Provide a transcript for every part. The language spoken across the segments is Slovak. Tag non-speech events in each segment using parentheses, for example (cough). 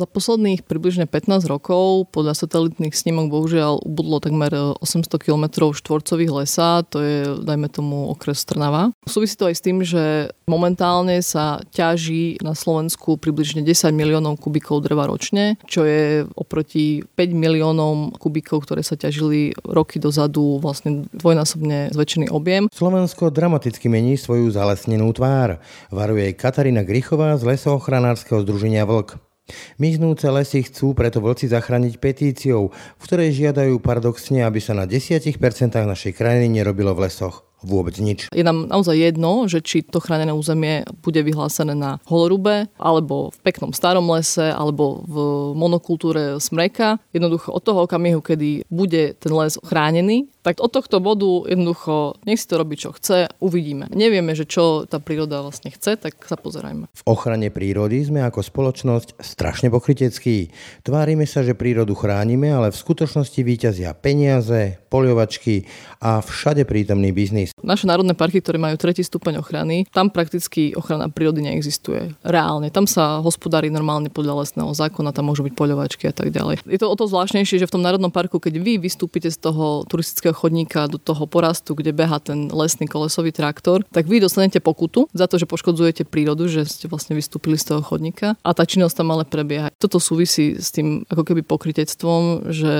Za posledných približne 15 rokov podľa satelitných snímok bohužiaľ ubudlo takmer 800 km štvorcových lesa, to je dajme tomu okres Trnava. Súvisí to aj s tým, že momentálne sa ťaží na Slovensku približne 10 miliónov kubíkov dreva ročne, čo je oproti 5 miliónom kubíkov, ktoré sa ťažili roky dozadu vlastne dvojnásobne zväčšený objem. Slovensko dramaticky mení svoju zalesnenú tvár, varuje Katarína Grichová z lesoochranárskeho združenia Vlk. Miznúce lesy chcú preto vlci zachrániť petíciou, v ktorej žiadajú paradoxne, aby sa na 10% našej krajiny nerobilo v lesoch vôbec nič. Je nám naozaj jedno, že či to chránené územie bude vyhlásené na holorube, alebo v peknom starom lese, alebo v monokultúre smreka. Jednoducho od toho okamihu, kedy bude ten les chránený, tak od tohto bodu jednoducho nech si to robí, čo chce, uvidíme. Nevieme, že čo tá príroda vlastne chce, tak sa pozerajme. V ochrane prírody sme ako spoločnosť strašne pokryteckí. Tvárime sa, že prírodu chránime, ale v skutočnosti výťazia peniaze, poľovačky a všade prítomný biznis. Naše národné parky, ktoré majú tretí stupeň ochrany, tam prakticky ochrana prírody neexistuje. Reálne. Tam sa hospodári normálne podľa lesného zákona, tam môžu byť poľovačky a tak ďalej. Je to o to zvláštnejšie, že v tom národnom parku, keď vy vystúpite z toho turistického chodníka do toho porastu, kde beha ten lesný kolesový traktor, tak vy dostanete pokutu za to, že poškodzujete prírodu, že ste vlastne vystúpili z toho chodníka a tá činnosť tam ale prebieha. Toto súvisí s tým ako keby pokrytectvom, že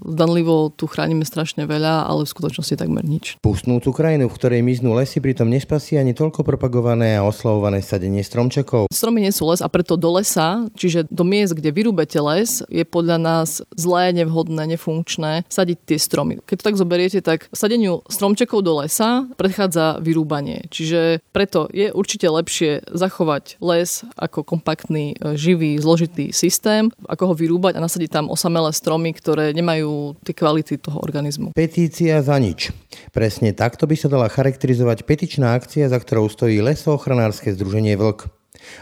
zdanlivo tu chránime strašne veľa, ale v skutočnosti takmer nič. Pustnúcu krajinu, v ktorej miznú lesy, pritom nespasí ani toľko propagované a oslavované sadenie stromčekov. Stromy nie sú les a preto do lesa, čiže do miest, kde vyrúbete les, je podľa nás zlé, nevhodné, nefunkčné sadiť tie stromy. Keď to tak zober zoberiete, tak sadeniu stromčekov do lesa predchádza vyrúbanie. Čiže preto je určite lepšie zachovať les ako kompaktný, e, živý, zložitý systém, ako ho vyrúbať a nasadiť tam osamelé stromy, ktoré nemajú tie kvality toho organizmu. Petícia za nič. Presne takto by sa dala charakterizovať petičná akcia, za ktorou stojí lesoochranárske združenie Vlk.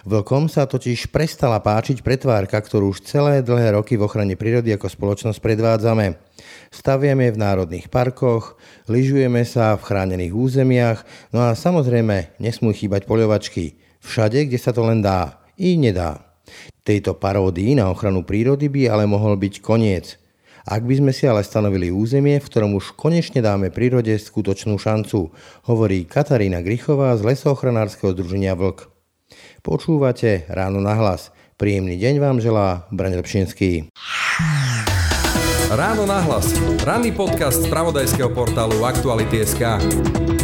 Vlkom sa totiž prestala páčiť pretvárka, ktorú už celé dlhé roky v ochrane prírody ako spoločnosť predvádzame. Staviame v národných parkoch, lyžujeme sa v chránených územiach, no a samozrejme nesmú chýbať poľovačky. Všade, kde sa to len dá. I nedá. Tejto paródii na ochranu prírody by ale mohol byť koniec. Ak by sme si ale stanovili územie, v ktorom už konečne dáme prírode skutočnú šancu, hovorí Katarína Grichová z lesoochranárskeho združenia Vlk. Počúvate ráno na hlas. Príjemný deň vám želá Braň Lepšinský. Ráno na hlas. Ranný podcast z pravodajského portálu Aktuality.sk.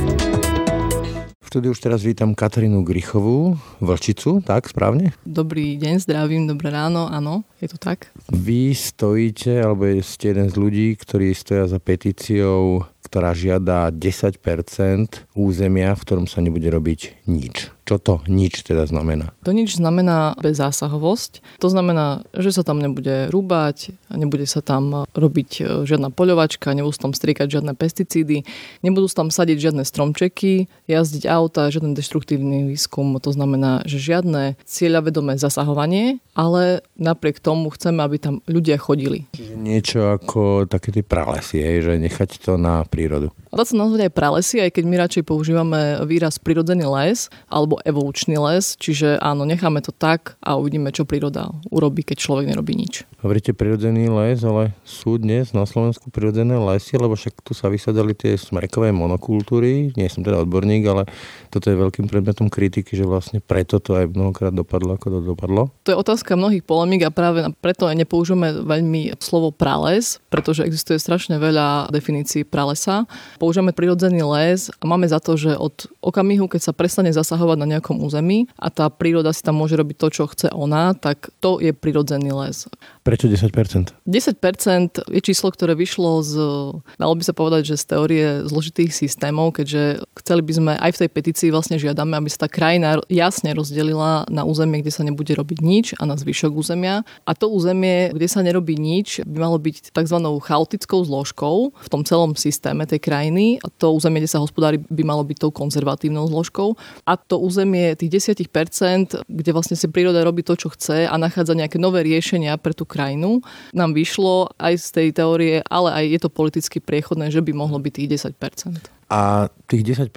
Štúdiu už teraz vítam Katarínu Grichovú, Vlčicu, tak správne? Dobrý deň, zdravím, dobré ráno, áno, je to tak. Vy stojíte, alebo ste jeden z ľudí, ktorí stoja za petíciou, ktorá žiada 10% územia, v ktorom sa nebude robiť nič. Čo to nič teda znamená? To nič znamená bezzásahovosť. To znamená, že sa tam nebude rúbať, nebude sa tam robiť e, žiadna poľovačka, nebudú sa tam striekať žiadne pesticídy, nebudú sa tam sadiť žiadne stromčeky, jazdiť auta, žiaden deštruktívny výskum. To znamená, že žiadne cieľavedomé zasahovanie, ale napriek tomu chceme, aby tam ľudia chodili. Čiže niečo ako také tie pralesy, že nechať to na prírodu. A dá sa nazvať aj pralesy, aj keď my radšej používame výraz prirodzený les alebo evolučný les, čiže áno, necháme to tak a uvidíme, čo príroda urobí, keď človek nerobí nič. Hovoríte prirodzený les, ale sú dnes na Slovensku prirodzené lesy, lebo však tu sa vysadali tie smrekové monokultúry, nie som teda odborník, ale toto je veľkým predmetom kritiky, že vlastne preto to aj mnohokrát dopadlo, ako to dopadlo. To je otázka mnohých polemík a práve preto aj nepoužívame veľmi slovo prales, pretože existuje strašne veľa definícií pralesa používame prirodzený les a máme za to, že od okamihu, keď sa prestane zasahovať na nejakom území a tá príroda si tam môže robiť to, čo chce ona, tak to je prirodzený les. Prečo 10%? 10% je číslo, ktoré vyšlo z, dalo by sa povedať, že z teórie zložitých systémov, keďže chceli by sme aj v tej petícii vlastne žiadame, aby sa tá krajina jasne rozdelila na územie, kde sa nebude robiť nič a na zvyšok územia. A to územie, kde sa nerobí nič, by malo byť tzv. chaotickou zložkou v tom celom systéme tej krajiny a to územie, kde sa hospodári, by malo byť tou konzervatívnou zložkou. A to územie tých 10%, kde vlastne si príroda robí to, čo chce a nachádza nejaké nové riešenia pre tú krajinu, nám vyšlo aj z tej teórie, ale aj je to politicky priechodné, že by mohlo byť tých 10%. A tých 10%,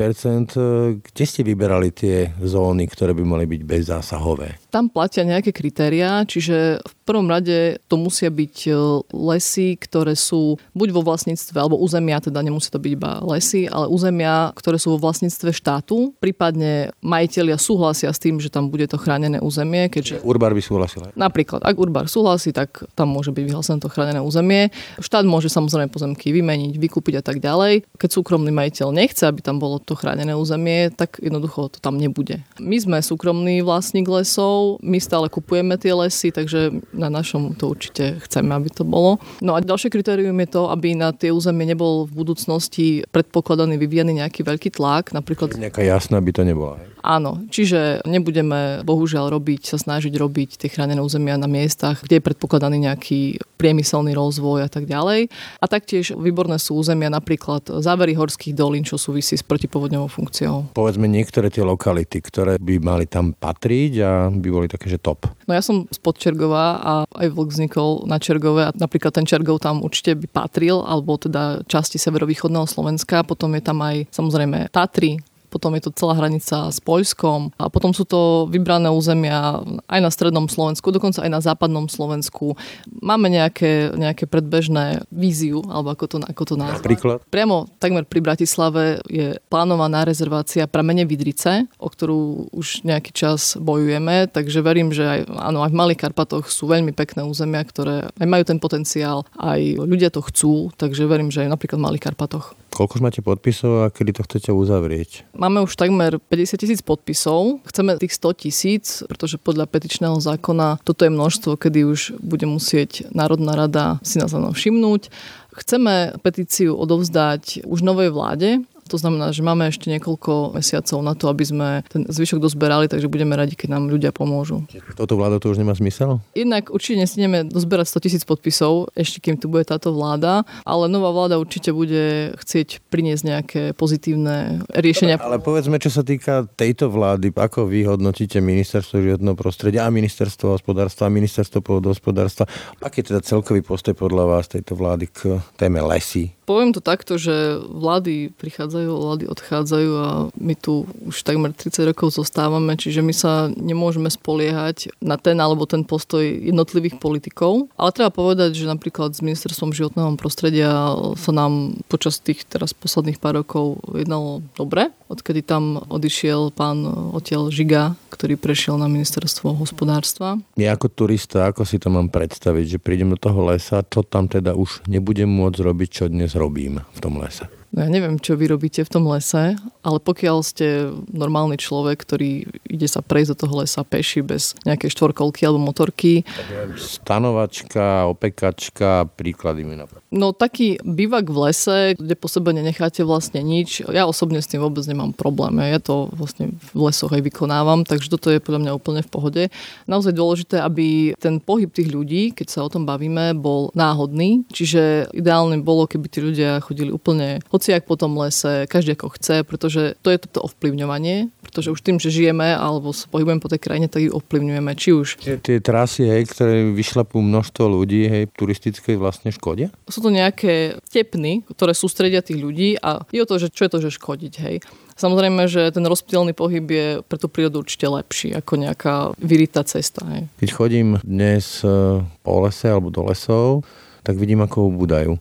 kde ste vyberali tie zóny, ktoré by mali byť bezzásahové? Tam platia nejaké kritériá, čiže v prvom rade to musia byť e, lesy, ktoré sú buď vo vlastníctve, alebo územia, teda nemusí to byť iba lesy, ale územia, ktoré sú vo vlastníctve štátu, prípadne majiteľia súhlasia s tým, že tam bude to chránené územie. Keďže... Urbar by súhlasil. Napríklad, ak Urbar súhlasí, tak tam môže byť vyhlásené to chránené územie. Štát môže samozrejme pozemky vymeniť, vykúpiť a tak ďalej. Keď súkromný majiteľ nechce, aby tam bolo to chránené územie, tak jednoducho to tam nebude. My sme súkromný vlastník lesov, my stále kupujeme tie lesy, takže na našom to určite chceme, aby to bolo. No a ďalšie kritérium je to, aby na tie územie nebol v budúcnosti predpokladaný vyvíjaný nejaký veľký tlak. Napríklad... Nejaká jasná by to nebola. Áno, čiže nebudeme bohužiaľ robiť, sa snažiť robiť tie chránené územia na miestach, kde je predpokladaný nejaký priemyselný rozvoj a tak ďalej. A taktiež výborné sú územia napríklad závery horských dolín, čo súvisí s protipovodňovou funkciou. Povedzme niektoré tie lokality, ktoré by mali tam patriť a by boli také, že top. No ja som spod Čergova a aj vlk vznikol na Čergove a napríklad ten Čergov tam určite by patril, alebo teda časti severovýchodného Slovenska. Potom je tam aj samozrejme Tatry, potom je to celá hranica s Poľskom a potom sú to vybrané územia aj na strednom Slovensku, dokonca aj na západnom Slovensku. Máme nejaké, nejaké predbežné víziu, alebo ako to, ako to nazvať. Napríklad? Priamo takmer pri Bratislave je plánovaná rezervácia pramene Vidrice, o ktorú už nejaký čas bojujeme, takže verím, že aj, áno, aj v Malých Karpatoch sú veľmi pekné územia, ktoré aj majú ten potenciál, aj ľudia to chcú, takže verím, že aj napríklad v Malých Karpatoch. Koľko už máte podpisov a kedy to chcete uzavrieť? Máme už takmer 50 tisíc podpisov. Chceme tých 100 tisíc, pretože podľa petičného zákona toto je množstvo, kedy už bude musieť Národná rada si nás všimnúť. Chceme petíciu odovzdať už novej vláde, to znamená, že máme ešte niekoľko mesiacov na to, aby sme ten zvyšok dozberali, takže budeme radi, keď nám ľudia pomôžu. Toto vláda to už nemá zmysel? Jednak určite nesneme dozberať 100 tisíc podpisov, ešte kým tu bude táto vláda, ale nová vláda určite bude chcieť priniesť nejaké pozitívne riešenia. Ale povedzme, čo sa týka tejto vlády, ako vy hodnotíte ministerstvo životného prostredia a ministerstvo hospodárstva a ministerstvo pôdohospodárstva. Aký je teda celkový postoj podľa vás tejto vlády k téme lesy? Poviem to takto, že vlády prichádzajú, vlády odchádzajú a my tu už takmer 30 rokov zostávame, čiže my sa nemôžeme spoliehať na ten alebo ten postoj jednotlivých politikov. Ale treba povedať, že napríklad s ministerstvom životného prostredia sa nám počas tých teraz posledných pár rokov jednalo dobre, odkedy tam odišiel pán odtiaľ Žiga, ktorý prešiel na ministerstvo hospodárstva. Ja ako turista, ako si to mám predstaviť, že prídem do toho lesa, čo tam teda už nebudem môcť robiť, čo dnes robím v tom lese? No ja neviem, čo vy robíte v tom lese, ale pokiaľ ste normálny človek, ktorý ide sa prejsť do toho lesa peši bez nejakej štvorkolky alebo motorky. Stanovačka, opekačka, príklady mi napadá. No taký bývak v lese, kde po sebe nenecháte vlastne nič, ja osobne s tým vôbec nemám problém. Ja to vlastne v lesoch aj vykonávam, takže toto je podľa mňa úplne v pohode. Naozaj dôležité, aby ten pohyb tých ľudí, keď sa o tom bavíme, bol náhodný. Čiže ideálne bolo, keby tí ľudia chodili úplne hociak po tom lese, každý ako chce, pretože to je toto ovplyvňovanie, pretože už tým, že žijeme alebo sa pohybujeme po tej krajine, tak ju ovplyvňujeme. Či už... Tie, tie trasy, hej, ktoré vyšlapú množstvo ľudí, hej, turistické vlastne škodia? Sú to nejaké tepny, ktoré sústredia tých ľudí a je o to, že čo je to, že škodiť, hej. Samozrejme, že ten rozptýlený pohyb je pre tú prírodu určite lepší ako nejaká vyritá cesta. Hej. Keď chodím dnes e, po lese alebo do lesov, tak vidím, ako ubúdajú.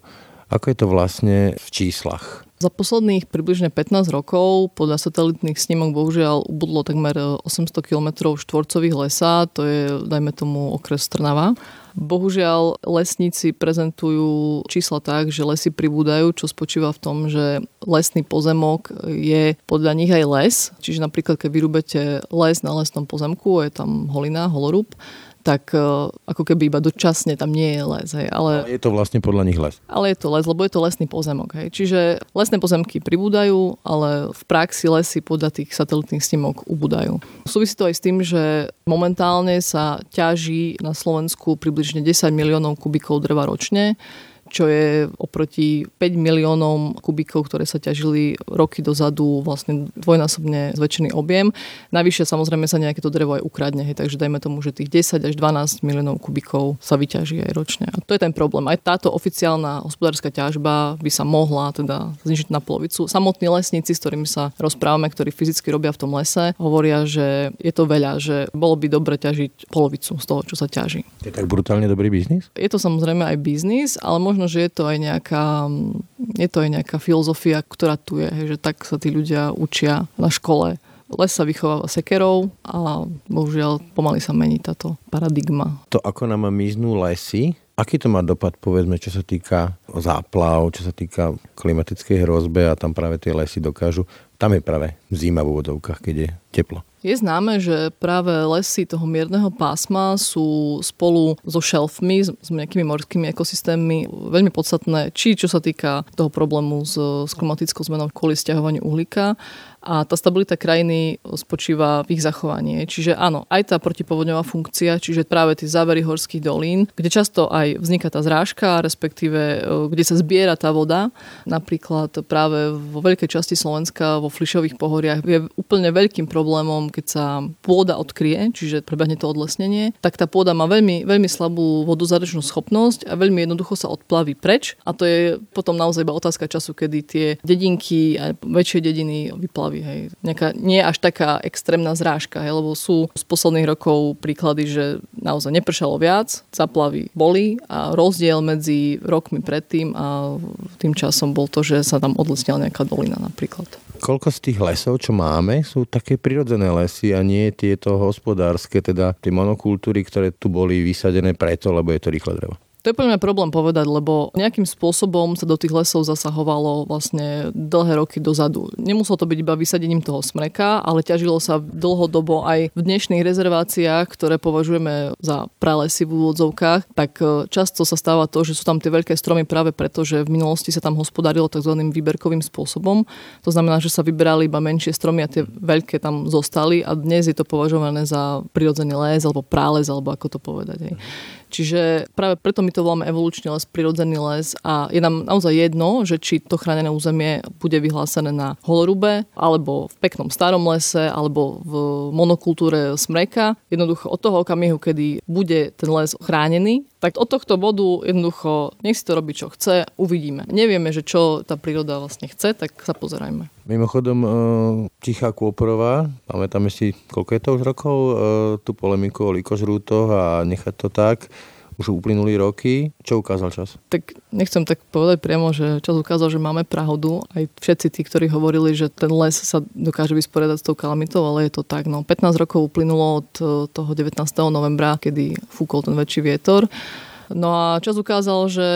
Ako je to vlastne v číslach? Za posledných približne 15 rokov podľa satelitných snímok bohužiaľ ubudlo takmer 800 km štvorcových lesa, to je dajme tomu okres Trnava. Bohužiaľ lesníci prezentujú čísla tak, že lesy pribúdajú, čo spočíva v tom, že lesný pozemok je podľa nich aj les. Čiže napríklad, keď vyrúbete les na lesnom pozemku, je tam holina, holorúb, tak e, ako keby iba dočasne tam nie je les. Hej. Ale, ale je to vlastne podľa nich les. Ale je to les, lebo je to lesný pozemok. Hej. Čiže lesné pozemky pribúdajú, ale v praxi lesy podľa tých satelitných snímok ubúdajú. Súvisí to aj s tým, že momentálne sa ťaží na Slovensku približne 10 miliónov kubikov dreva ročne, čo je oproti 5 miliónom kubíkov, ktoré sa ťažili roky dozadu, vlastne dvojnásobne zväčšený objem. Navyše samozrejme sa nejaké to drevo aj ukradne, hej, takže dajme tomu, že tých 10 až 12 miliónov kubíkov sa vyťaží aj ročne. A to je ten problém. Aj táto oficiálna hospodárska ťažba by sa mohla teda znižiť na polovicu. Samotní lesníci, s ktorými sa rozprávame, ktorí fyzicky robia v tom lese, hovoria, že je to veľa, že bolo by dobre ťažiť polovicu z toho, čo sa ťaží. Je tak brutálne dobrý biznis? Je to samozrejme aj biznis, ale možno, že je to aj nejaká, je to aj nejaká filozofia, ktorá tu je, že tak sa tí ľudia učia na škole. Les sa vychováva sekerov a bohužiaľ pomaly sa mení táto paradigma. To, ako nám miznú lesy, Aký to má dopad, povedzme, čo sa týka záplav, čo sa týka klimatickej hrozbe a tam práve tie lesy dokážu, tam je práve zima v úvodovkách, keď je teplo. Je známe, že práve lesy toho mierneho pásma sú spolu so šelfmi, s nejakými morskými ekosystémmi veľmi podstatné, či čo sa týka toho problému s, s klimatickou zmenou kvôli stiahovaniu uhlíka, a tá stabilita krajiny spočíva v ich zachovaní. Čiže áno, aj tá protipovodňová funkcia, čiže práve tie závery horských dolín, kde často aj vzniká tá zrážka, respektíve e, kde sa zbiera tá voda. Napríklad práve vo veľkej časti Slovenska, vo Flišových pohoriach je úplne veľkým problémom, keď sa pôda odkrie, čiže prebehne to odlesnenie, tak tá pôda má veľmi, veľmi slabú vodozadečnú schopnosť a veľmi jednoducho sa odplaví preč. A to je potom naozaj iba otázka času, kedy tie dedinky a väčšie dediny vyplavia záplavy. Hej. Nejaká, nie až taká extrémna zrážka, hej, lebo sú z posledných rokov príklady, že naozaj nepršalo viac, záplavy boli a rozdiel medzi rokmi predtým a tým časom bol to, že sa tam odlesnila nejaká dolina napríklad. Koľko z tých lesov, čo máme, sú také prirodzené lesy a nie tieto hospodárske, teda tie monokultúry, ktoré tu boli vysadené preto, lebo je to rýchle drevo? To je pre mňa problém povedať, lebo nejakým spôsobom sa do tých lesov zasahovalo vlastne dlhé roky dozadu. Nemuselo to byť iba vysadením toho smreka, ale ťažilo sa dlhodobo aj v dnešných rezerváciách, ktoré považujeme za pralesy v úvodzovkách, tak e, často sa stáva to, že sú tam tie veľké stromy práve preto, že v minulosti sa tam hospodarilo tzv. výberkovým spôsobom. To znamená, že sa vyberali iba menšie stromy a tie veľké tam zostali a dnes je to považované za prirodzený les alebo prales, alebo ako to povedať. Hej. Čiže práve preto my to voláme evolučný les, prirodzený les a je nám naozaj jedno, že či to chránené územie bude vyhlásené na holorube, alebo v peknom starom lese, alebo v monokultúre smreka. Jednoducho od toho okamihu, kedy bude ten les chránený, tak od tohto bodu jednoducho nech si to robí, čo chce, uvidíme. Nevieme, že čo tá príroda vlastne chce, tak sa pozerajme. Mimochodom, uh, Tichá Kôporová, pamätáme si, koľko je to už rokov, uh, tú polemiku o likožrútoch a nechať to tak už uplynuli roky. Čo ukázal čas? Tak nechcem tak povedať priamo, že čas ukázal, že máme prahodu. Aj všetci tí, ktorí hovorili, že ten les sa dokáže vysporiadať s tou kalamitou, ale je to tak. No, 15 rokov uplynulo od eh, toho 19. novembra, kedy fúkol ten väčší vietor. No a čas ukázal, že,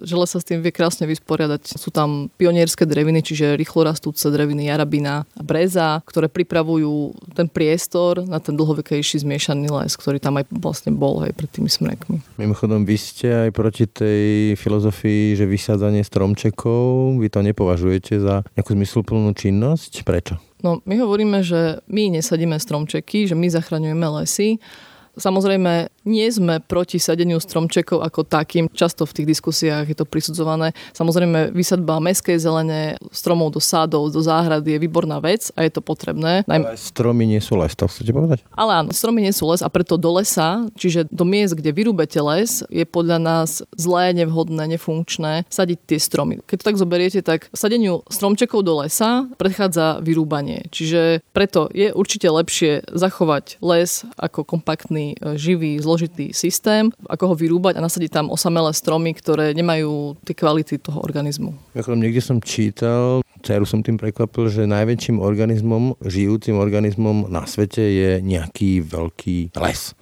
že les sa s tým vie krásne vysporiadať. Sú tam pionierské dreviny, čiže rýchlo rastúce dreviny jarabina a breza, ktoré pripravujú ten priestor na ten dlhovekejší zmiešaný les, ktorý tam aj vlastne bol aj pred tými smrekmi. Mimochodom, vy ste aj proti tej filozofii, že vysádzanie stromčekov, vy to nepovažujete za nejakú zmysluplnú činnosť? Prečo? No, my hovoríme, že my nesadíme stromčeky, že my zachraňujeme lesy Samozrejme, nie sme proti sadeniu stromčekov ako takým. Často v tých diskusiách je to prisudzované. Samozrejme, vysadba meskej zelene, stromov do sádov, do záhrady je výborná vec a je to potrebné. Ale stromy nie sú les, to chcete povedať? Ale áno, stromy nie sú les a preto do lesa, čiže do miest, kde vyrúbete les, je podľa nás zlé, nevhodné, nefunkčné sadiť tie stromy. Keď to tak zoberiete, tak sadeniu stromčekov do lesa predchádza vyrúbanie. Čiže preto je určite lepšie zachovať les ako kompaktný E, živý, zložitý systém, ako ho vyrúbať a nasadiť tam osamelé stromy, ktoré nemajú tie kvality toho organizmu. Mimochodom, niekde som čítal, dceru som tým prekvapil, že najväčším organizmom, žijúcim organizmom na svete je nejaký veľký les.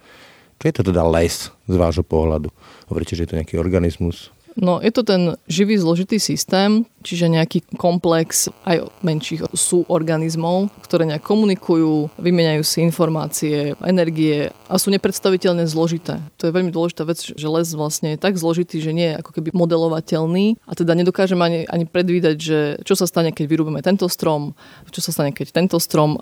Čo je to teda les z vášho pohľadu? Hovoríte, že je to nejaký organizmus? No, je to ten živý, zložitý systém. Čiže nejaký komplex aj menších sú organizmov, ktoré nejak komunikujú, vymieňajú si informácie, energie a sú nepredstaviteľne zložité. To je veľmi dôležitá vec, že les vlastne je tak zložitý, že nie je ako keby modelovateľný a teda nedokážeme ani, ani predvídať, že čo sa stane, keď vyrúbeme tento strom, čo sa stane, keď tento strom,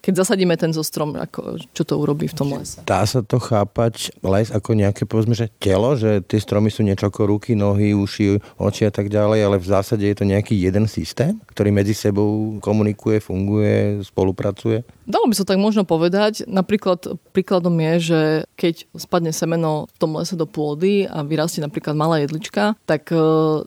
keď zasadíme tento strom, ako, čo to urobí v tom lese. Dá sa to chápať les ako nejaké, povedzme, že telo, že tie stromy sú niečo ako ruky, nohy, uši, oči a tak ďalej, ale v zásade je to nejaký jeden systém, ktorý medzi sebou komunikuje, funguje, spolupracuje? Dalo by sa tak možno povedať. Napríklad príkladom je, že keď spadne semeno v tom lese do pôdy a vyrastie napríklad malá jedlička, tak e,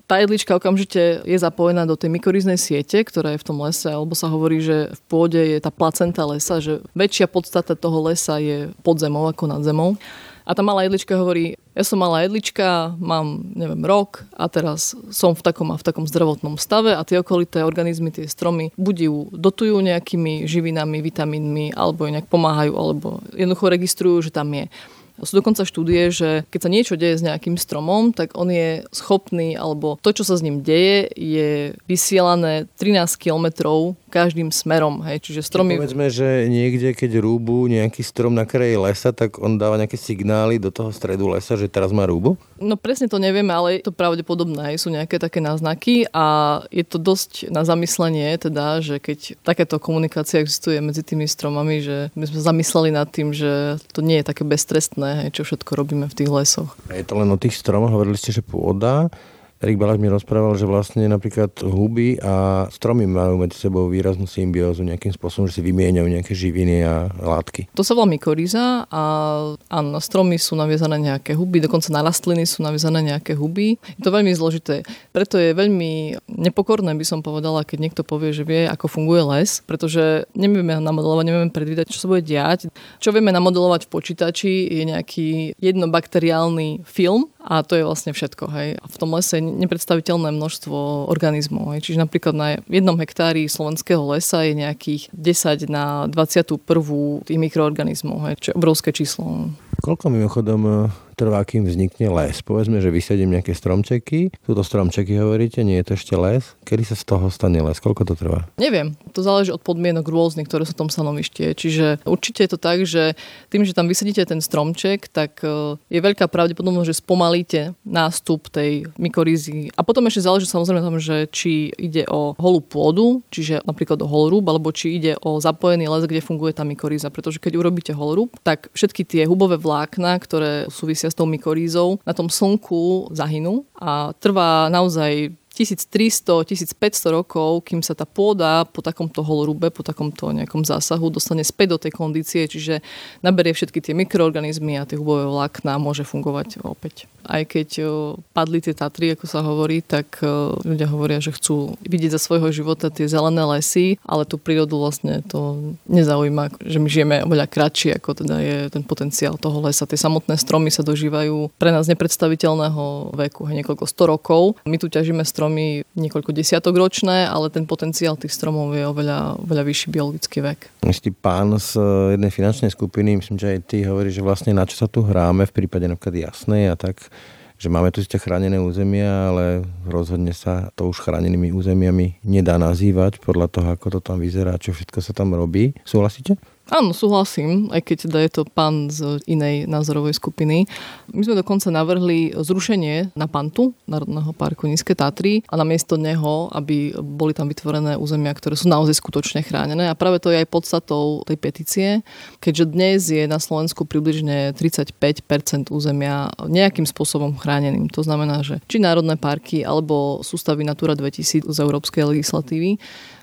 tá jedlička okamžite je zapojená do tej mykoriznej siete, ktorá je v tom lese, alebo sa hovorí, že v pôde je tá placenta lesa, že väčšia podstata toho lesa je pod zemou ako nad zemou. A tá malá jedlička hovorí, ja som malá jedlička, mám, neviem, rok a teraz som v takom a v takom zdravotnom stave a tie okolité organizmy, tie stromy, buď ju dotujú nejakými živinami, vitamínmi, alebo ju nejak pomáhajú, alebo jednoducho registrujú, že tam je. Sú dokonca štúdie, že keď sa niečo deje s nejakým stromom, tak on je schopný, alebo to, čo sa s ním deje, je vysielané 13 kilometrov každým smerom. Hej. Čiže stromy... Povedzme, že niekde, keď rúbu nejaký strom na kraji lesa, tak on dáva nejaké signály do toho stredu lesa, že teraz má rúbu? No presne to nevieme, ale je to pravdepodobné. Sú nejaké také náznaky a je to dosť na zamyslenie, teda, že keď takéto komunikácia existuje medzi tými stromami, že my sme zamysleli nad tým, že to nie je také beztrestné, čo všetko robíme v tých lesoch. Je to len o tých stromoch, hovorili ste, že pôda, Erik Baláš mi rozprával, že vlastne napríklad huby a stromy majú medzi sebou výraznú symbiózu nejakým spôsobom, že si vymieňajú nejaké živiny a látky. To sa volá mykoríza a, a stromy sú naviezané nejaké huby, dokonca na rastliny sú naviezané nejaké huby. Je to veľmi zložité. Preto je veľmi nepokorné, by som povedala, keď niekto povie, že vie, ako funguje les, pretože nevieme namodelovať, nevieme predvídať, čo sa bude diať. Čo vieme namodelovať v počítači je nejaký jednobakteriálny film, a to je vlastne všetko. Hej. A v tom lese je nepredstaviteľné množstvo organizmov. Hej. Čiže napríklad na jednom hektári slovenského lesa je nejakých 10 na 21 tých mikroorganizmov, hej, čo je obrovské číslo. Koľko mimochodom trvá, kým vznikne les? Povedzme, že vysadím nejaké stromčeky. Sú to stromčeky, hovoríte, nie je to ešte les. Kedy sa z toho stane les? Koľko to trvá? Neviem. To záleží od podmienok rôznych, ktoré sú v tom stanovišti. Čiže určite je to tak, že tým, že tam vysadíte ten stromček, tak e, je veľká pravdepodobnosť, že spomalíte nástup tej mykorízy. A potom ešte záleží samozrejme tom, že či ide o holú pôdu, čiže napríklad o holorúb, alebo či ide o zapojený les, kde funguje tá mykoríza. Pretože keď urobíte holorúb, tak všetky tie hubové vlákna, ktoré súvisia s tou mykorízou, na tom slnku zahynú a trvá naozaj 1300-1500 rokov, kým sa tá pôda po takomto holorube, po takomto nejakom zásahu dostane späť do tej kondície, čiže naberie všetky tie mikroorganizmy a tie hubové vlákna môže fungovať opäť. Aj keď padli tie Tatry, ako sa hovorí, tak ľudia hovoria, že chcú vidieť za svojho života tie zelené lesy, ale tú prírodu vlastne to nezaujíma, že my žijeme oveľa kratšie, ako teda je ten potenciál toho lesa. Tie samotné stromy sa dožívajú pre nás nepredstaviteľného veku, niekoľko sto rokov. My tu ťažíme strom stromy niekoľko desiatok ročné, ale ten potenciál tých stromov je oveľa, oveľa vyšší biologický vek. Istý pán z eh, jednej finančnej skupiny, myslím, že aj ty hovorí, že vlastne na čo sa tu hráme v prípade napríklad jasnej a tak, že máme tu ste chránené územia, ale rozhodne sa to už chránenými územiami nedá nazývať podľa toho, ako to tam vyzerá, čo všetko sa tam robí. Súhlasíte? Áno, súhlasím, aj keď teda je to pán z inej názorovej skupiny. My sme dokonca navrhli zrušenie na Pantu, Národného parku Nízke Tatry a namiesto neho, aby boli tam vytvorené územia, ktoré sú naozaj skutočne chránené. A práve to je aj podstatou tej petície, keďže dnes je na Slovensku približne 35% územia nejakým spôsobom chráneným. To znamená, že či národné parky alebo sústavy Natura 2000 z európskej legislatívy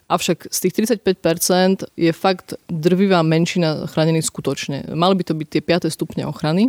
Avšak z tých 35% je fakt drvivá menšina chránených skutočne. Mali by to byť tie 5. stupne ochrany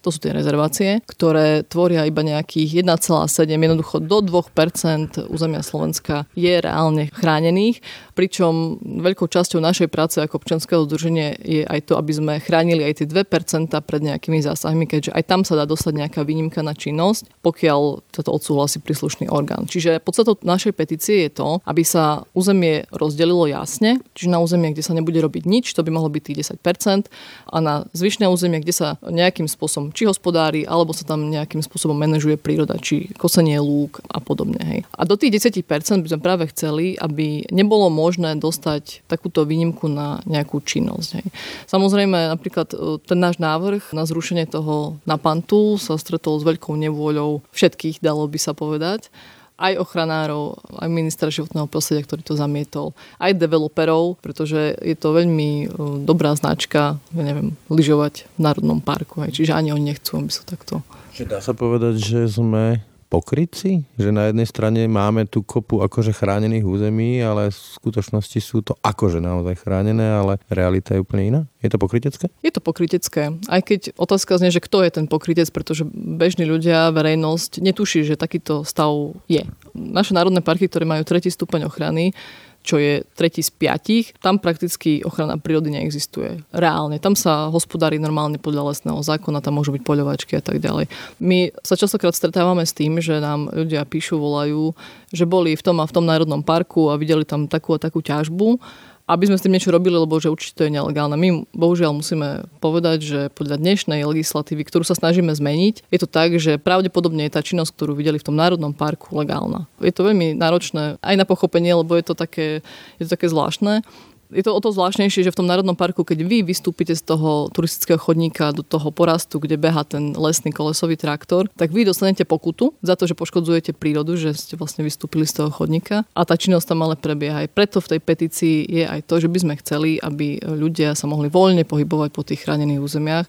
to sú tie rezervácie, ktoré tvoria iba nejakých 1,7, jednoducho do 2% územia Slovenska je reálne chránených, pričom veľkou časťou našej práce ako občanského združenia je aj to, aby sme chránili aj tie 2% pred nejakými zásahmi, keďže aj tam sa dá dostať nejaká výnimka na činnosť, pokiaľ sa to odsúhlasí príslušný orgán. Čiže podstatou našej petície je to, aby sa územie rozdelilo jasne, čiže na územie, kde sa nebude robiť nič, to by mohlo byť tých 10%, a na zvyšné územie, kde sa nejakým spôsobom či hospodári, alebo sa tam nejakým spôsobom manažuje príroda, či kosenie lúk a podobne. Hej. A do tých 10% by sme práve chceli, aby nebolo možné dostať takúto výnimku na nejakú činnosť. Hej. Samozrejme, napríklad e, ten náš návrh na zrušenie toho napantu sa stretol s veľkou nevôľou všetkých, dalo by sa povedať aj ochranárov, aj ministra životného prostredia, ktorý to zamietol, aj developerov, pretože je to veľmi e, dobrá značka, ja neviem, lyžovať v Národnom parku. Aj. Čiže ani oni nechcú, aby sa takto... Dá sa povedať, že sme pokryci? Že na jednej strane máme tú kopu akože chránených území, ale v skutočnosti sú to akože naozaj chránené, ale realita je úplne iná? Je to pokrytecké? Je to pokrytecké. Aj keď otázka znie, že kto je ten pokrytec, pretože bežní ľudia, verejnosť netuší, že takýto stav je. Naše národné parky, ktoré majú tretí stupeň ochrany, čo je tretí z piatich, tam prakticky ochrana prírody neexistuje. Reálne. Tam sa hospodári normálne podľa lesného zákona, tam môžu byť poľovačky a tak ďalej. My sa častokrát stretávame s tým, že nám ľudia píšu, volajú, že boli v tom a v tom národnom parku a videli tam takú a takú ťažbu aby sme s tým niečo robili, lebo že určite to je nelegálne. My bohužiaľ musíme povedať, že podľa dnešnej legislatívy, ktorú sa snažíme zmeniť, je to tak, že pravdepodobne je tá činnosť, ktorú videli v tom národnom parku, legálna. Je to veľmi náročné aj na pochopenie, lebo je to také, je to také zvláštne je to o to zvláštnejšie, že v tom Národnom parku, keď vy vystúpite z toho turistického chodníka do toho porastu, kde beha ten lesný kolesový traktor, tak vy dostanete pokutu za to, že poškodzujete prírodu, že ste vlastne vystúpili z toho chodníka a tá činnosť tam ale prebieha. Aj preto v tej petícii je aj to, že by sme chceli, aby ľudia sa mohli voľne pohybovať po tých chránených územiach,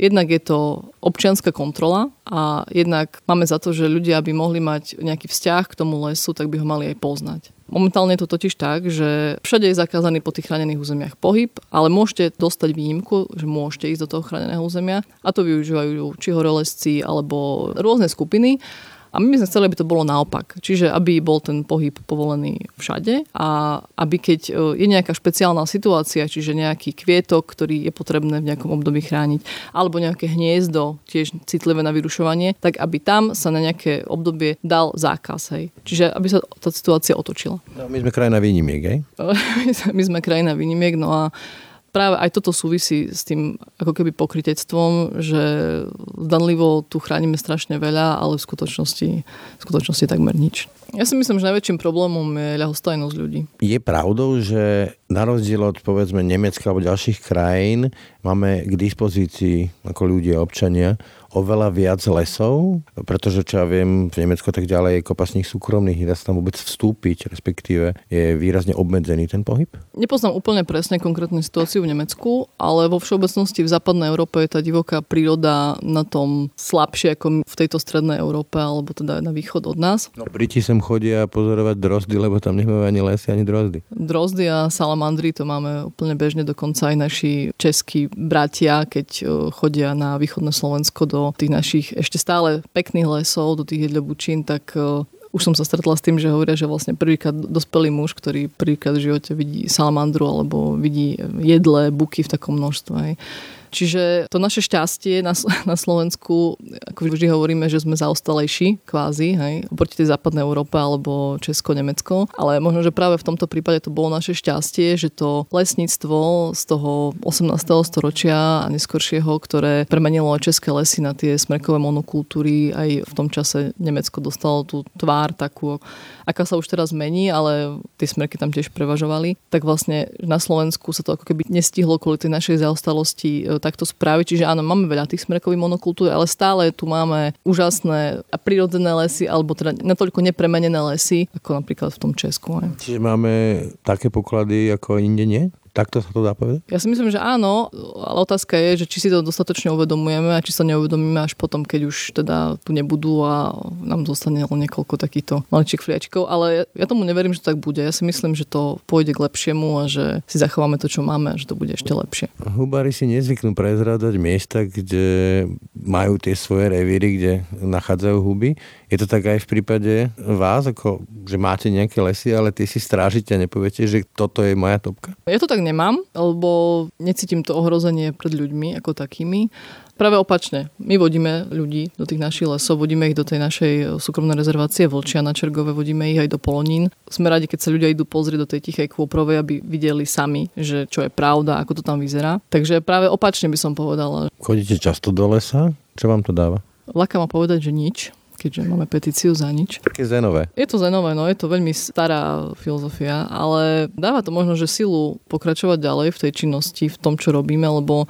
Jednak je to občianská kontrola a jednak máme za to, že ľudia by mohli mať nejaký vzťah k tomu lesu, tak by ho mali aj poznať. Momentálne je to totiž tak, že všade je zakázaný po tých chránených územiach pohyb, ale môžete dostať výnimku, že môžete ísť do toho chráneného územia a to využívajú či horolesci alebo rôzne skupiny a my sme chceli, aby to bolo naopak. Čiže aby bol ten pohyb povolený všade a aby keď e, je nejaká špeciálna situácia, čiže nejaký kvietok, ktorý je potrebné v nejakom období chrániť, alebo nejaké hniezdo, tiež citlivé na vyrušovanie, tak aby tam sa na nejaké obdobie dal zákaz. Hej. Čiže aby sa tá situácia otočila. No, my sme krajina výnimiek, hej? (laughs) my sme krajina výnimiek, no a práve aj toto súvisí s tým ako keby pokritectvom, že zdanlivo tu chránime strašne veľa, ale v skutočnosti, v skutočnosti takmer nič. Ja si myslím, že najväčším problémom je ľahostajnosť ľudí. Je pravdou, že na rozdiel od povedzme Nemecka alebo ďalších krajín máme k dispozícii ako ľudia, občania oveľa viac lesov, pretože čo ja viem, v Nemecku tak ďalej je kopa z nich súkromných, nedá sa tam vôbec vstúpiť, respektíve je výrazne obmedzený ten pohyb? Nepoznám úplne presne konkrétnu situáciu v Nemecku, ale vo všeobecnosti v západnej Európe je tá divoká príroda na tom slabšie ako v tejto strednej Európe, alebo teda na východ od nás. No, Briti sem chodia pozorovať drozdy, lebo tam nemajú ani lesy, ani drozdy. Drozdy a salamandry to máme úplne bežne, dokonca aj naši českí bratia, keď e, chodia na východné Slovensko do tých našich ešte stále pekných lesov, do tých jedľobučín, tak e, už som sa stretla s tým, že hovoria, že vlastne prvýkrát dospelý muž, ktorý prvýkrát v živote vidí salamandru alebo vidí jedle, buky v takom množstve. Čiže to naše šťastie na, na Slovensku, ako vždy hovoríme, že sme zaostalejší kvázi, hej, oproti tej západnej Európe alebo Česko, Nemecko, ale možno, že práve v tomto prípade to bolo naše šťastie, že to lesníctvo z toho 18. storočia a neskoršieho, ktoré premenilo české lesy na tie smrkové monokultúry, aj v tom čase Nemecko dostalo tú tvár takú, aká sa už teraz mení, ale tie smrky tam tiež prevažovali, tak vlastne na Slovensku sa to ako keby nestihlo kvôli tej našej zaostalosti e, takto spraviť. Čiže áno, máme veľa tých smrekových monokultúr, ale stále tu máme úžasné a prírodzené lesy, alebo teda natoľko nepremenené lesy, ako napríklad v tom Česku. Ne? Čiže máme také poklady ako inde nie? Takto sa to dá povedať? Ja si myslím, že áno, ale otázka je, že či si to dostatočne uvedomujeme a či sa neuvedomíme až potom, keď už teda tu nebudú a nám zostane len niekoľko takýchto maličích fliačkov. Ale ja, tomu neverím, že to tak bude. Ja si myslím, že to pôjde k lepšiemu a že si zachováme to, čo máme a že to bude ešte lepšie. Hubári si nezvyknú prezrádať miesta, kde majú tie svoje revíry, kde nachádzajú huby. Je to tak aj v prípade vás, ako, že máte nejaké lesy, ale ty si strážite a nepoviete, že toto je moja topka? Ja to tak nemám, lebo necítim to ohrozenie pred ľuďmi ako takými. Práve opačne. My vodíme ľudí do tých našich lesov, vodíme ich do tej našej súkromnej rezervácie Vlčia na Čergove, vodíme ich aj do Polonín. Sme radi, keď sa ľudia idú pozrieť do tej tichej kôprovej, aby videli sami, že čo je pravda, ako to tam vyzerá. Takže práve opačne by som povedala. Chodíte často do lesa? Čo vám to dáva? Laka ma povedať, že nič keďže máme petíciu za nič. Také zenové. Je to zenové, no je to veľmi stará filozofia, ale dáva to možno, že silu pokračovať ďalej v tej činnosti, v tom, čo robíme, lebo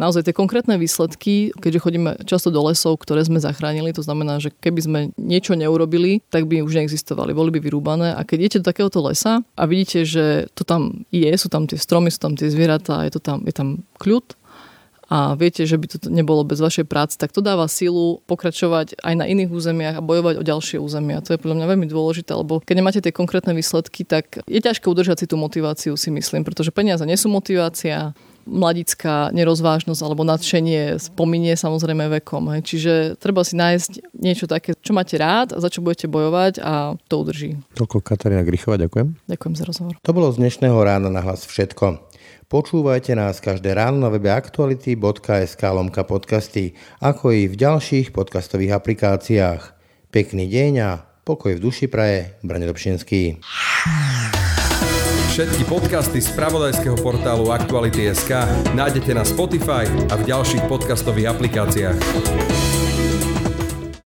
naozaj tie konkrétne výsledky, keďže chodíme často do lesov, ktoré sme zachránili, to znamená, že keby sme niečo neurobili, tak by už neexistovali, boli by vyrúbané. A keď idete do takéhoto lesa a vidíte, že to tam je, sú tam tie stromy, sú tam tie zvieratá, je, to tam, je tam kľud, a viete, že by to nebolo bez vašej práce, tak to dáva silu pokračovať aj na iných územiach a bojovať o ďalšie územia. To je podľa mňa veľmi dôležité, lebo keď nemáte tie konkrétne výsledky, tak je ťažké udržať si tú motiváciu, si myslím, pretože peniaze nie sú motivácia, mladická nerozvážnosť alebo nadšenie spominie samozrejme vekom. Hej. Čiže treba si nájsť niečo také, čo máte rád a za čo budete bojovať a to udrží. Toľko Katarína Grichová, ďakujem. Ďakujem za rozhovor. To bolo z dnešného rána na hlas všetko. Počúvajte nás každé ráno na webe aktuality.sk lomka podcasty, ako i v ďalších podcastových aplikáciách. Pekný deň a pokoj v duši praje, Brane Dobšinský. Všetky podcasty z pravodajského portálu Aktuality.sk nájdete na Spotify a v ďalších podcastových aplikáciách.